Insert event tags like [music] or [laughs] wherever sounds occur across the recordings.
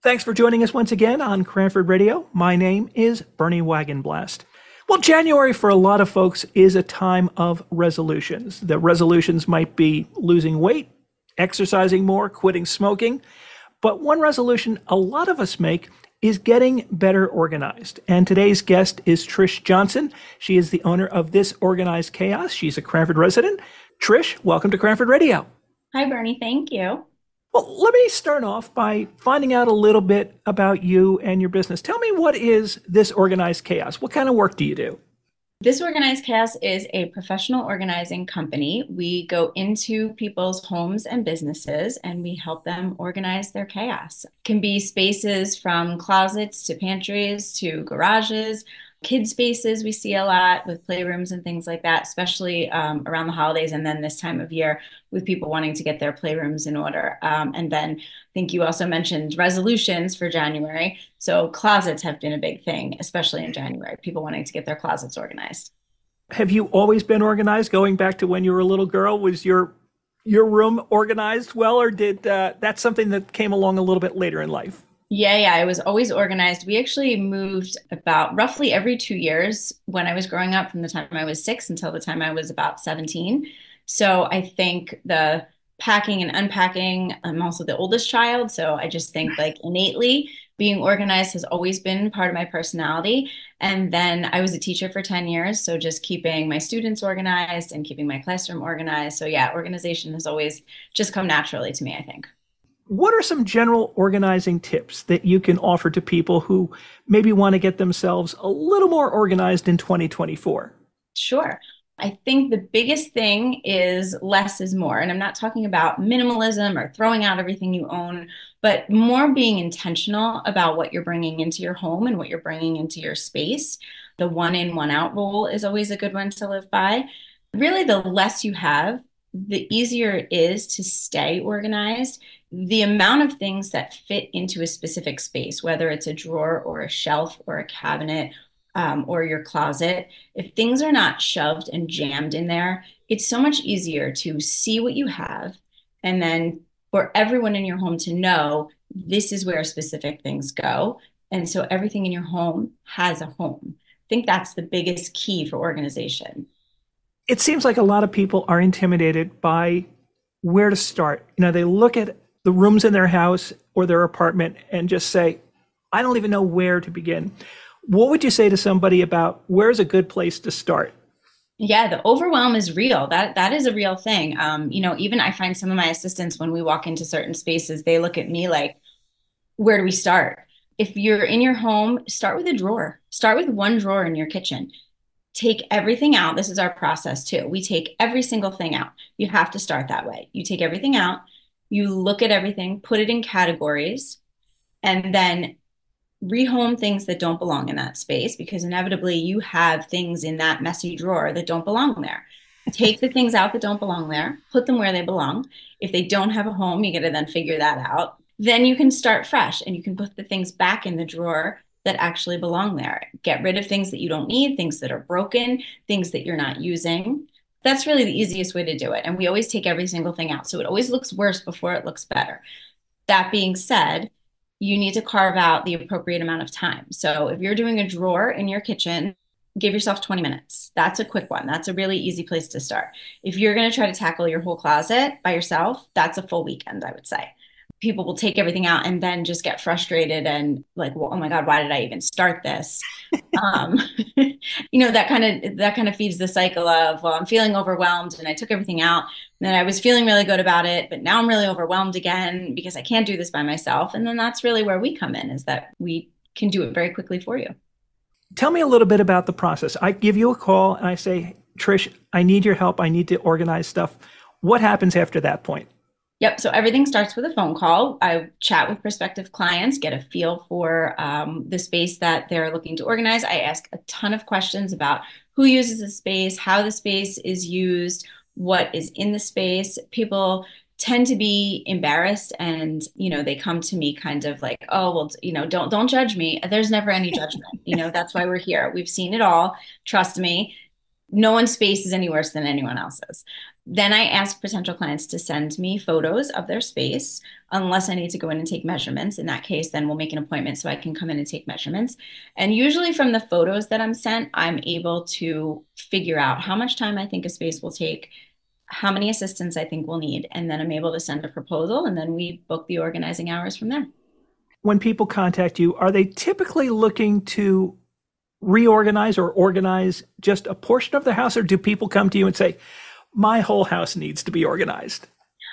Thanks for joining us once again on Cranford Radio. My name is Bernie Wagenblast. Well, January for a lot of folks is a time of resolutions. The resolutions might be losing weight, exercising more, quitting smoking. But one resolution a lot of us make is getting better organized. And today's guest is Trish Johnson. She is the owner of This Organized Chaos. She's a Cranford resident. Trish, welcome to Cranford Radio. Hi, Bernie. Thank you. Well, let me start off by finding out a little bit about you and your business. Tell me what is this organized chaos? What kind of work do you do? This Organized Chaos is a professional organizing company. We go into people's homes and businesses and we help them organize their chaos. It can be spaces from closets to pantries to garages, kid spaces we see a lot with playrooms and things like that, especially um, around the holidays and then this time of year with people wanting to get their playrooms in order. Um, and then I think you also mentioned resolutions for January. So closets have been a big thing, especially in January, people wanting to get their closets organized. Have you always been organized going back to when you were a little girl? Was your your room organized well, or did uh, that's something that came along a little bit later in life? Yeah, yeah, I was always organized. We actually moved about roughly every two years when I was growing up, from the time I was six until the time I was about 17. So I think the packing and unpacking, I'm also the oldest child. So I just think like innately being organized has always been part of my personality. And then I was a teacher for 10 years. So just keeping my students organized and keeping my classroom organized. So yeah, organization has always just come naturally to me, I think. What are some general organizing tips that you can offer to people who maybe want to get themselves a little more organized in 2024? Sure. I think the biggest thing is less is more. And I'm not talking about minimalism or throwing out everything you own, but more being intentional about what you're bringing into your home and what you're bringing into your space. The one in, one out rule is always a good one to live by. Really, the less you have, the easier it is to stay organized the amount of things that fit into a specific space, whether it's a drawer or a shelf or a cabinet um, or your closet, if things are not shoved and jammed in there, it's so much easier to see what you have and then for everyone in your home to know this is where specific things go. And so everything in your home has a home. I think that's the biggest key for organization. It seems like a lot of people are intimidated by where to start. You know, they look at the rooms in their house or their apartment and just say, I don't even know where to begin. What would you say to somebody about where's a good place to start? Yeah, the overwhelm is real. That that is a real thing. Um, you know, even I find some of my assistants when we walk into certain spaces, they look at me like, where do we start? If you're in your home, start with a drawer. Start with one drawer in your kitchen. Take everything out. This is our process too. We take every single thing out. You have to start that way. You take everything out, you look at everything, put it in categories, and then rehome things that don't belong in that space because inevitably you have things in that messy drawer that don't belong there. Take the things out that don't belong there, put them where they belong. If they don't have a home, you got to then figure that out. Then you can start fresh and you can put the things back in the drawer that actually belong there. Get rid of things that you don't need, things that are broken, things that you're not using. That's really the easiest way to do it. And we always take every single thing out. So it always looks worse before it looks better. That being said, you need to carve out the appropriate amount of time. So if you're doing a drawer in your kitchen, give yourself 20 minutes. That's a quick one. That's a really easy place to start. If you're going to try to tackle your whole closet by yourself, that's a full weekend, I would say people will take everything out and then just get frustrated and like well, oh my god why did i even start this? [laughs] Um, [laughs] you know that kind of that kind of feeds the cycle of well i'm feeling overwhelmed and i took everything out and then i was feeling really good about it but now i'm really overwhelmed again because i can't do this by myself. And then that's really where we come in is that we can do it very quickly for you. Tell me a little bit about the process. I give you a call and i say trish i need your help. I need to organize stuff. What happens after that point Yep. So everything starts with a phone call. I chat with prospective clients, get a feel for um, the space that they're looking to organize. I ask a ton of questions about who uses the space, how the space is used, what is in the space. People tend to be embarrassed and you know they come to me kind of like oh well you know don't don't judge me there's never any judgment you know that's why we're here we've seen it all trust me no one's space is any worse than anyone else's Then I ask potential clients to send me photos of their space, unless I need to go in and take measurements. In that case, then we'll make an appointment so I can come in and take measurements. And usually from the photos that I'm sent, I'm able to figure out how much time I think a space will take, how many assistants I think we'll need, and then I'm able to send a proposal and then we book the organizing hours from there. When people contact you, are they typically looking to reorganize or organize just a portion of the house, or do people come to you and say, my whole house needs to be organized?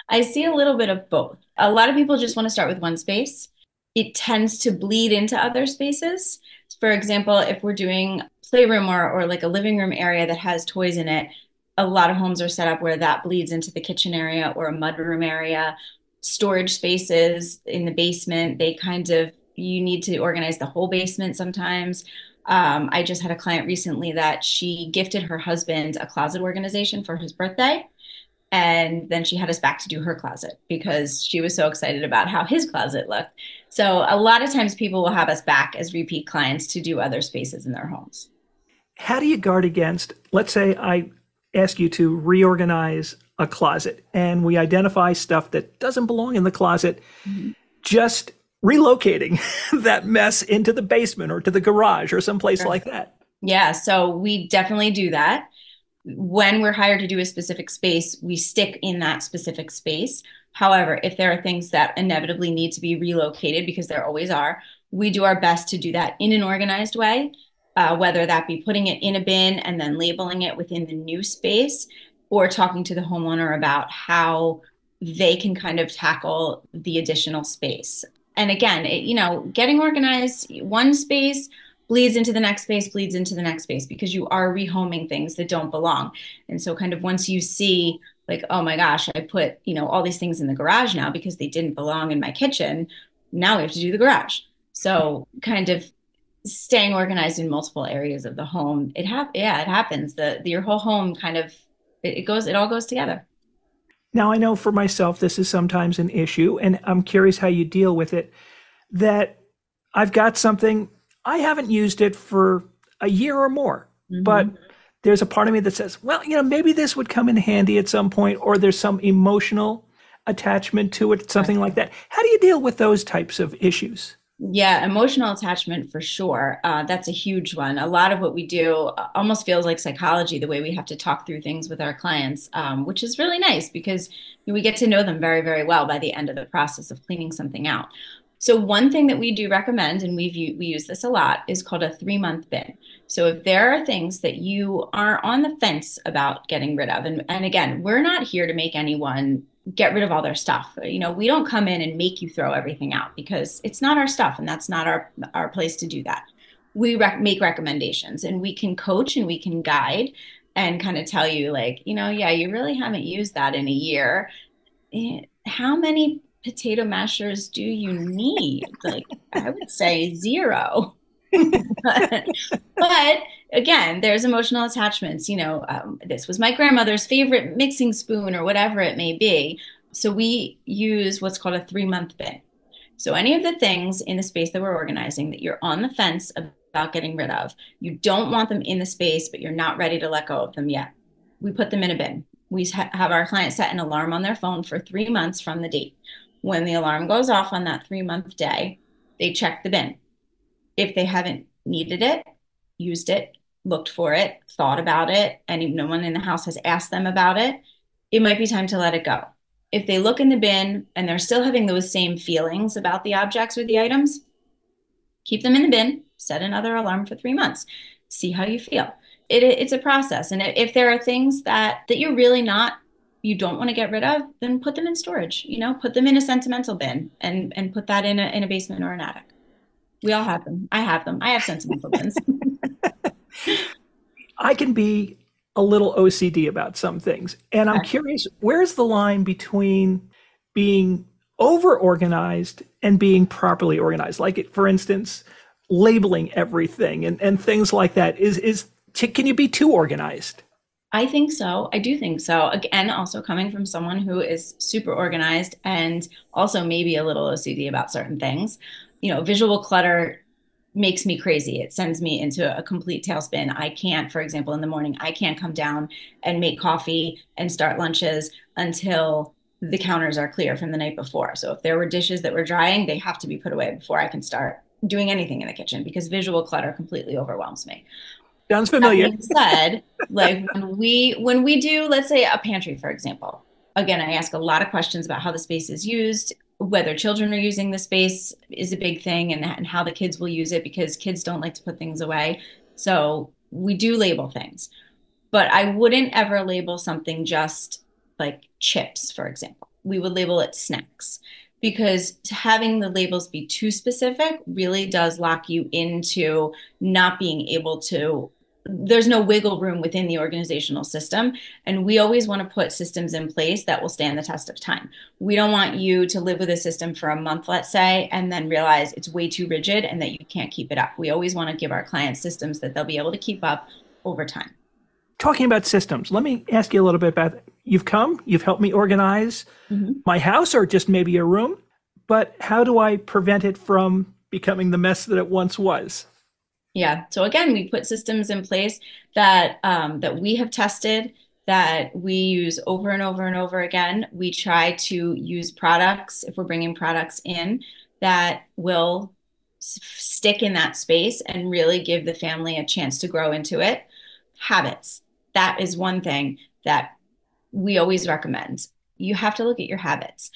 I see a little bit of both. A lot of people just want to start with one space. It tends to bleed into other spaces. For example, if we're doing playroom or, or like a living room area that has toys in it, a lot of homes are set up where that bleeds into the kitchen area or a mudroom area. Storage spaces in the basement, they kind of, you need to organize the whole basement sometimes. Um, I just had a client recently that she gifted her husband a closet organization for his birthday. And then she had us back to do her closet because she was so excited about how his closet looked. So, a lot of times people will have us back as repeat clients to do other spaces in their homes. How do you guard against, let's say I ask you to reorganize a closet and we identify stuff that doesn't belong in the closet, mm-hmm. just relocating [laughs] that mess into the basement or to the garage or someplace sure. like that. Yeah, so we definitely do that. When we're hired to do a specific space, we stick in that specific space. However, if there are things that inevitably need to be relocated, because there always are, we do our best to do that in an organized way, uh, whether that be putting it in a bin and then labeling it within the new space or talking to the homeowner about how they can kind of tackle the additional space and again, it, you know, getting organized, one space bleeds into the next space, bleeds into the next space because you are rehoming things that don't belong. And so, kind of once you see, like, oh my gosh, I put, you know, all these things in the garage now because they didn't belong in my kitchen. Now we have to do the garage. So, kind of staying organized in multiple areas of the home. It hap- yeah, it happens. The, the your whole home kind of it, it goes it all goes together. Now, I know for myself, this is sometimes an issue, and I'm curious how you deal with it. That I've got something, I haven't used it for a year or more, mm-hmm. but there's a part of me that says, well, you know, maybe this would come in handy at some point, or there's some emotional attachment to it, something like that. How do you deal with those types of issues? Yeah, emotional attachment for sure. Uh, that's a huge one. A lot of what we do uh, almost feels like psychology, the way we have to talk through things with our clients, um, which is really nice because we get to know them very, very well by the end of the process of cleaning something out. So one thing that we do recommend, and we we use this a lot, is called a three month bin. So if there are things that you are on the fence about getting rid of, and, and again, we're not here to make anyone get rid of all their stuff. You know, we don't come in and make you throw everything out because it's not our stuff and that's not our our place to do that. We rec- make recommendations and we can coach and we can guide and kind of tell you like, you know, yeah, you really haven't used that in a year. Eh, how many potato mashers do you need? Like I would say zero. [laughs] but, but again, there's emotional attachments. You know, um, this was my grandmother's favorite mixing spoon or whatever it may be. So we use what's called a three month bin. So any of the things in the space that we're organizing that you're on the fence about getting rid of, you don't want them in the space, but you're not ready to let go of them yet. We put them in a bin. We have our client set an alarm on their phone for three months from the date. When the alarm goes off on that three month day, they check the bin. If they haven't needed it, used it, looked for it, thought about it, and no one in the house has asked them about it, it might be time to let it go. If they look in the bin and they're still having those same feelings about the objects or the items, keep them in the bin, set another alarm for three months, see how you feel. It, it's a process. And if there are things that, that you're really not, you don't want to get rid of, then put them in storage, you know, put them in a sentimental bin and, and put that in a, in a basement or an attic. We all have them. I have them. I have sentimental bins. [laughs] I can be a little OCD about some things. And I'm curious, where's the line between being over organized and being properly organized? Like, it, for instance, labeling everything and, and things like that. Is, is, can you be too organized? I think so. I do think so. Again, also coming from someone who is super organized and also maybe a little OCD about certain things. You know, visual clutter makes me crazy. It sends me into a complete tailspin. I can't, for example, in the morning, I can't come down and make coffee and start lunches until the counters are clear from the night before. So if there were dishes that were drying, they have to be put away before I can start doing anything in the kitchen because visual clutter completely overwhelms me. Sounds familiar. Said, like when we when we do, let's say a pantry, for example. Again, I ask a lot of questions about how the space is used, whether children are using the space is a big thing, and, and how the kids will use it because kids don't like to put things away. So we do label things, but I wouldn't ever label something just like chips, for example. We would label it snacks because having the labels be too specific really does lock you into not being able to there's no wiggle room within the organizational system and we always want to put systems in place that will stand the test of time. We don't want you to live with a system for a month let's say and then realize it's way too rigid and that you can't keep it up. We always want to give our clients systems that they'll be able to keep up over time. Talking about systems let me ask you a little bit about you've come you've helped me organize mm-hmm. my house or just maybe a room but how do i prevent it from becoming the mess that it once was yeah. So again, we put systems in place that um, that we have tested that we use over and over and over again. We try to use products if we're bringing products in that will stick in that space and really give the family a chance to grow into it. Habits. That is one thing that we always recommend. You have to look at your habits.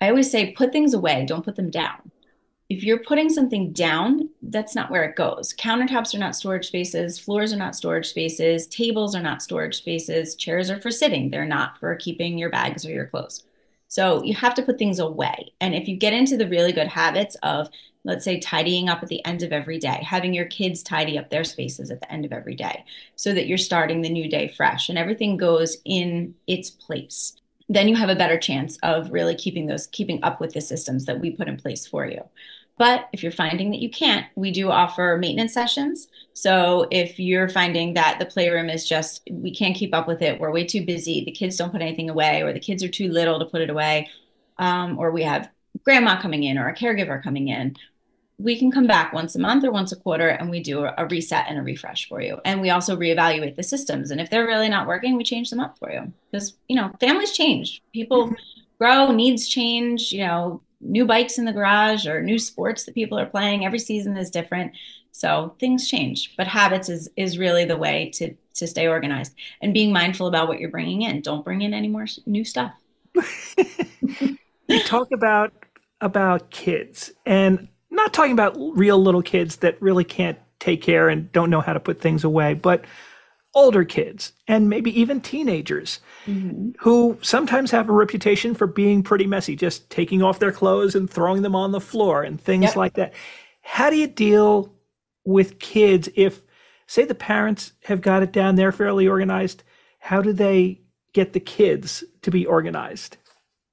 I always say put things away, don't put them down if you're putting something down, that's not where it goes. Countertops are not storage spaces, floors are not storage spaces, tables are not storage spaces, chairs are for sitting, they're not for keeping your bags or your clothes. So you have to put things away. And if you get into the really good habits of, let's say, tidying up at the end of every day, having your kids tidy up their spaces at the end of every day so that you're starting the new day fresh and everything goes in its place then you have a better chance of really keeping those keeping up with the systems that we put in place for you but if you're finding that you can't, we do offer maintenance sessions. So if you're finding that the playroom is just, we can't keep up with it, we're way too busy, the kids don't put anything away, or the kids are too little to put it away, um, or we have grandma coming in or a caregiver coming in, we can come back once a month or once a quarter and we do a reset and a refresh for you. And we also reevaluate the systems. And if they're really not working, we change them up for you. Because, you know, families change, people mm-hmm. grow, needs change, you know, new bikes in the garage or new sports that people are playing. Every season is different. So things change, but habits is is really the way to to stay organized and being mindful about what you're bringing in. Don't bring in any more new stuff. [laughs] you talk about about kids and not talking about real little kids that really can't take care and don't know how to put things away, but older kids and maybe even teenagers mm-hmm. who sometimes have a reputation for being pretty messy, just taking off their clothes and throwing them on the floor and things yep. like that. How do you deal with kids if, say, the parents have got it down, they're fairly organized? How do they get the kids to be organized?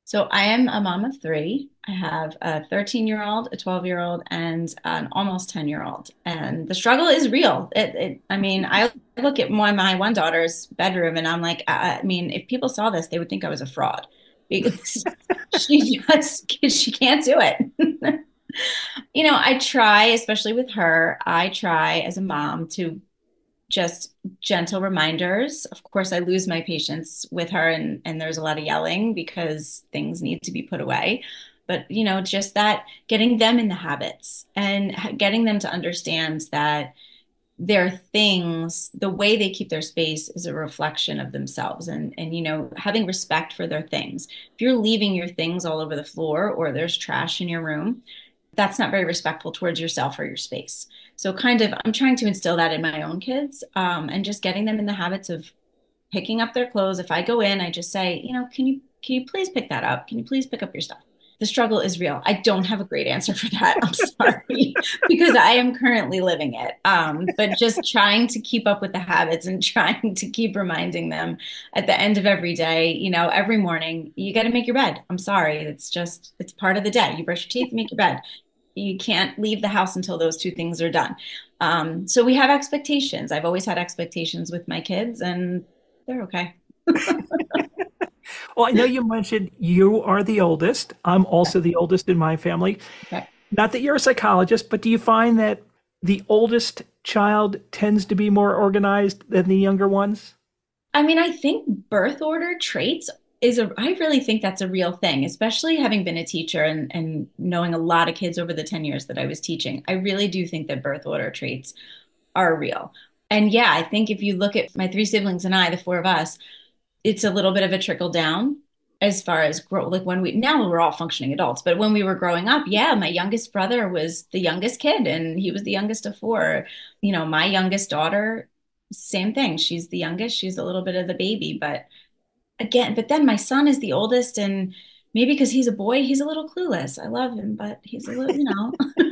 So I am a mom of three. I have a 13 year old, a 12 year old, and an almost 10 year old. And the struggle is real. It, it, I mean, I look at one, my one daughter's bedroom and I'm like, I, I mean, if people saw this, they would think I was a fraud because [laughs] she just, she can't do it. [laughs] you know, I try, especially with her, I try as a mom to just gentle reminders. Of course, I lose my patience with her, and, and there's a lot of yelling because things need to be put away. But, you know, just that getting them in the habits and getting them to understand that their things, the way they keep their space is a reflection of themselves. And, and, you know, having respect for their things. If you're leaving your things all over the floor or there's trash in your room, that's not very respectful towards yourself or your space. So, kind of, I'm trying to instill that in my own kids um, and just getting them in the habits of picking up their clothes. If I go in, I just say, you know, can you can you please pick that up? Can you please pick up your stuff? The struggle is real. I don't have a great answer for that. I'm sorry [laughs] because I am currently living it. Um, but just trying to keep up with the habits and [laughs] trying to keep reminding them at the end of every day, you know, every morning, you got to make your bed. I'm sorry. It's just, it's part of the day. You brush your teeth, make your bed you can't leave the house until those two things are done. Um, so we have expectations. I've always had expectations with my kids, and they're okay. [laughs] well, I know you mentioned you are the oldest. I'm also the oldest in my family. Okay. Not that you're a psychologist, but do you find that the oldest child tends to be more organized than the younger ones? I mean, I think birth order traits is a, I really think that's a real thing, especially having been a teacher and, and knowing a lot of kids over the 10 years that I was teaching. I really do think that birth order traits are real. And yeah, I think if you look at my three siblings and I, the four of us, it's a little bit of a trickle down as far as grow like when we now we're all functioning adults but when we were growing up yeah my youngest brother was the youngest kid and he was the youngest of four. You know my youngest daughter same thing. She's the youngest. She's a little bit of the baby but again but then my son is the oldest and maybe because he's a boy he's a little clueless. I love him but he's a little you know. [laughs]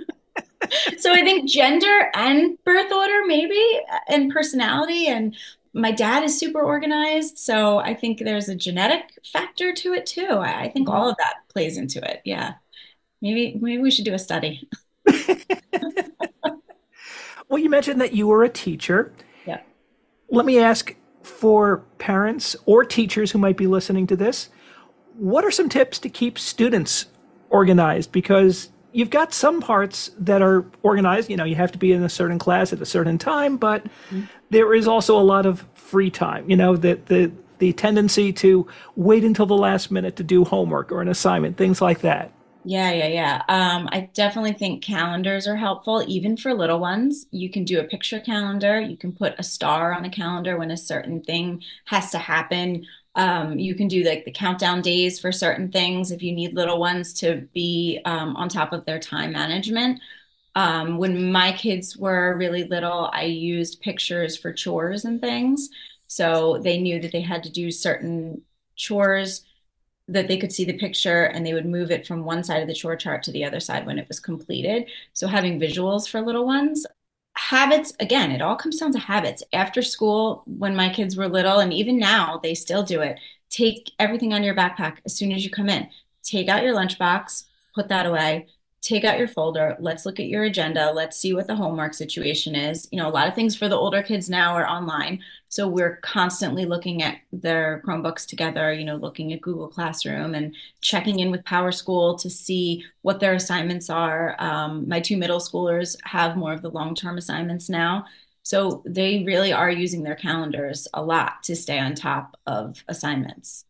So i think gender and birth order maybe uh, and personality and my dad is super organized, so I think there's a genetic factor to it too. I, I think all of that plays into it. Yeah. Maybe maybe we should do a study. [laughs] well, you mentioned that you were a teacher. Yeah. Let me ask for parents or teachers who might be listening to this, what are some tips to keep students organized because you've got some parts that are organized. You know, you have to be in a certain class at a certain time, but mm-hmm. There is also a lot of free time. You know, the the the tendency to wait until the last minute to do homework or an assignment, things like that. Yeah, yeah, yeah. Um, I definitely think calendars are helpful, even for little ones. You can do a picture calendar. You can put a star on a calendar when a certain thing has to happen um, you can do like the countdown days for certain things if you need little ones to be um, on top of their time management. Um, when my kids were really little, I used pictures for chores and things. So they knew that they had to do certain chores that they could see the picture and they would move it from one side of the chore chart to the other side when it was completed. So having visuals for little ones habits again it all comes down to habits after school when my kids were little and even now they still do it take everything on your backpack as soon as you come in take out your lunchbox put that away take out your folder. Let's look at your agenda. Let's see what the homework situation is. You know a lot of things for the older kids now are online. So we're constantly looking at their chromebooks together you know looking at google classroom and checking in with powerschool to see what their assignments are. Um, my two middle schoolers have more of the long-term assignments now. So they really are using their calendars a lot to stay on top of assignments.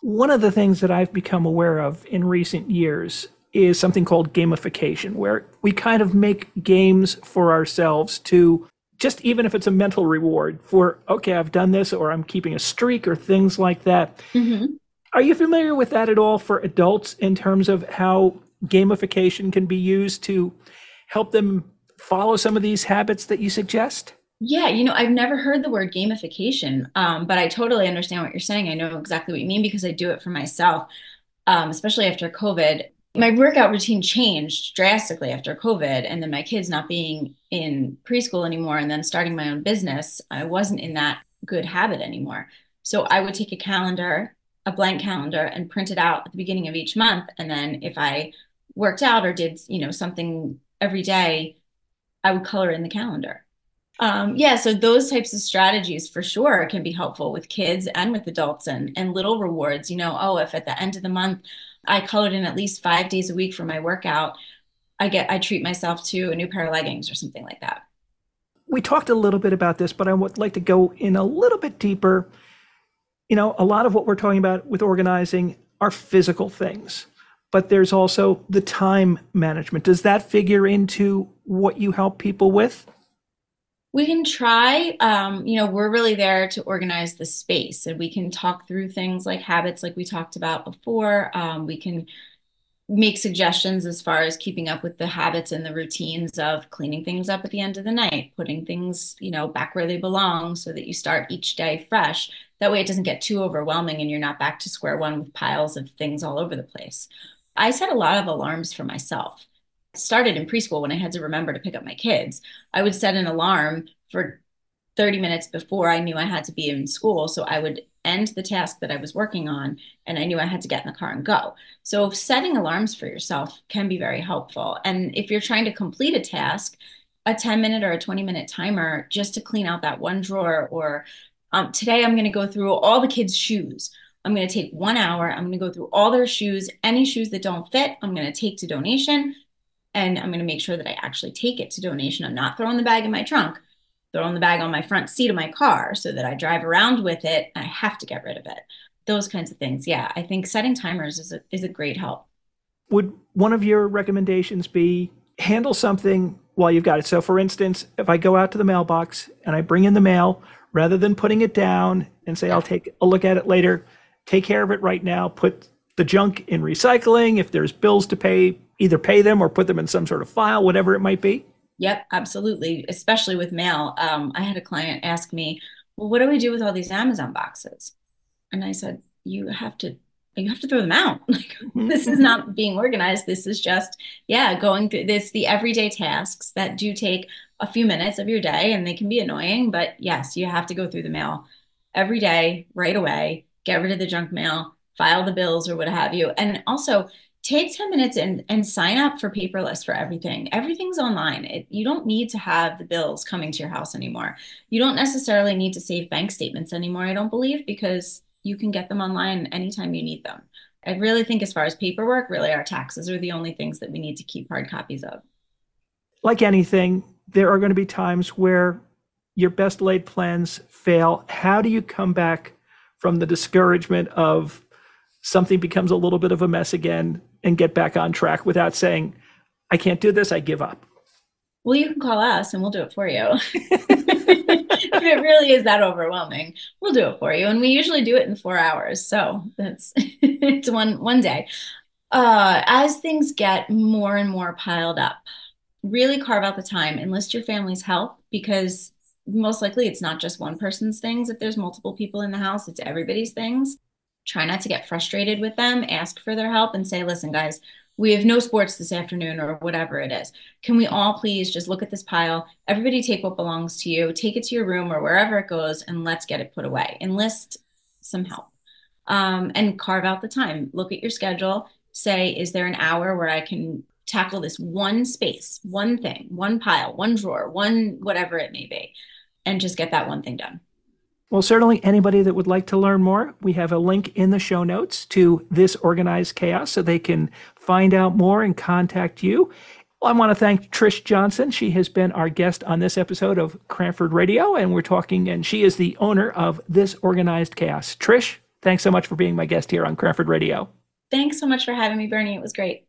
One of the things that I've become aware of in recent years is something called gamification, where we kind of make games for ourselves to just even if it's a mental reward for, okay, I've done this or I'm keeping a streak or things like that. Mm-hmm. Are you familiar with that at all for adults in terms of how gamification can be used to help them follow some of these habits that you suggest? Yeah, you know, I've never heard the word gamification, um, but I totally understand what you're saying. I know exactly what you mean because I do it for myself, um, especially after COVID my workout routine changed drastically after COVID. And then my kids not being in preschool anymore and then starting my own business, I wasn't in that good habit anymore. So I would take a calendar, a blank calendar, and print it out at the beginning of each month. And then if I worked out or did, you know, something every day, I would color in the calendar. Um, yeah, so those types of strategies for sure can be helpful with kids and with adults and, and little rewards. You know, oh, if at the end of the month I colored in at least five days a week for my workout, I get I treat myself to a new pair of leggings or something like that. We talked a little bit about this, but I would like to go in a little bit deeper. You know, a lot of what we're talking about with organizing are physical things, but there's also the time management. Does that figure into what you help people with? We can try, um, you know, we're really there to organize the space and we can talk through things like habits, like we talked about before. Um, we can make suggestions as far as keeping up with the habits and the routines of cleaning things up at the end of the night, putting things, you know, back where they belong so that you start each day fresh. That way it doesn't get too overwhelming and you're not back to square one with piles of things all over the place. I set a lot of alarms for myself started in preschool when I had to remember to pick up my kids. I would set an alarm for 30 minutes before I knew I had to be in school. So I would end the task that I was working on and I knew I had to get in the car and go. So setting alarms for yourself can be very helpful. And if you're trying to complete a task, a 10 minute or a 20 minute timer just to clean out that one drawer or um, today I'm going to go through all the kids' shoes. I'm going to take one hour. I'm going to go through all their shoes. Any shoes that don't fit, I'm going to take to donation and I'm going to make sure that I actually take it to donation. I'm not throwing the bag in my trunk, throwing the bag on my front seat of my car so that I drive around with it and I have to get rid of it. Those kinds of things. Yeah, I think setting timers is a, is a great help. Would one of your recommendations be handle something while you've got it? So, for instance, if I go out to the mailbox and I bring in the mail, rather than putting it down and say, I'll take a look at it later, take care of it right now, put the junk in recycling. If there's bills to pay, either pay them or put them in some sort of file, whatever it might be. Yep, absolutely. Especially with mail. Um, I had a client ask me, well, what do we do with all these Amazon boxes? And I said, you have to you have to throw them out. [laughs] Like this is not being organized. This is just, yeah, going through this, the everyday tasks that do take a few minutes of your day and they can be annoying, but yes, you have to go through the mail every day, right away, get rid of the junk mail, file the bills or what have you. And also take 10 minutes and, and sign up for paperless for everything. Everything's online. It, you don't need to have the bills coming to your house anymore. You don't necessarily need to save bank statements anymore, I don't believe, because you can get them online anytime you need them. I really think, as far as paperwork, really our taxes are the only things that we need to keep hard copies of. Like anything, there are going to be times where your best laid plans fail. How do you come back from the discouragement of something becomes a little bit of a mess again and get back on track without saying, I can't do this, I give up? Well, you can call us and we'll do it for you. [laughs] if it really is that overwhelming, we'll do it for you. And we usually do it in four hours. So that's [laughs] it's one one day. Uh, as things get more and more piled up, really carve out the time, enlist your family's help because most likely it's not just one person's things. If there's multiple people in the house, it's everybody's things. Try not to get frustrated with them, ask for their help and say, listen, guys, we have no sports this afternoon or whatever it is. Can we all please just look at this pile? Everybody take what belongs to you, take it to your room or wherever it goes, and let's get it put away. Enlist some help um, and carve out the time. Look at your schedule. Say, is there an hour where I can tackle this one space, one thing, one pile, one drawer, one whatever it may be, and just get that one thing done? Well, certainly anybody that would like to learn more, we have a link in the show notes to this organized chaos so they can find out more and contact you. Well, I want to thank Trish Johnson. She has been our guest on this episode of Cranford Radio, and we're talking, and she is the owner of This Organized Chaos. Trish, thanks so much for being my guest here on Cranford Radio. Thanks so much for having me, Bernie. It was great.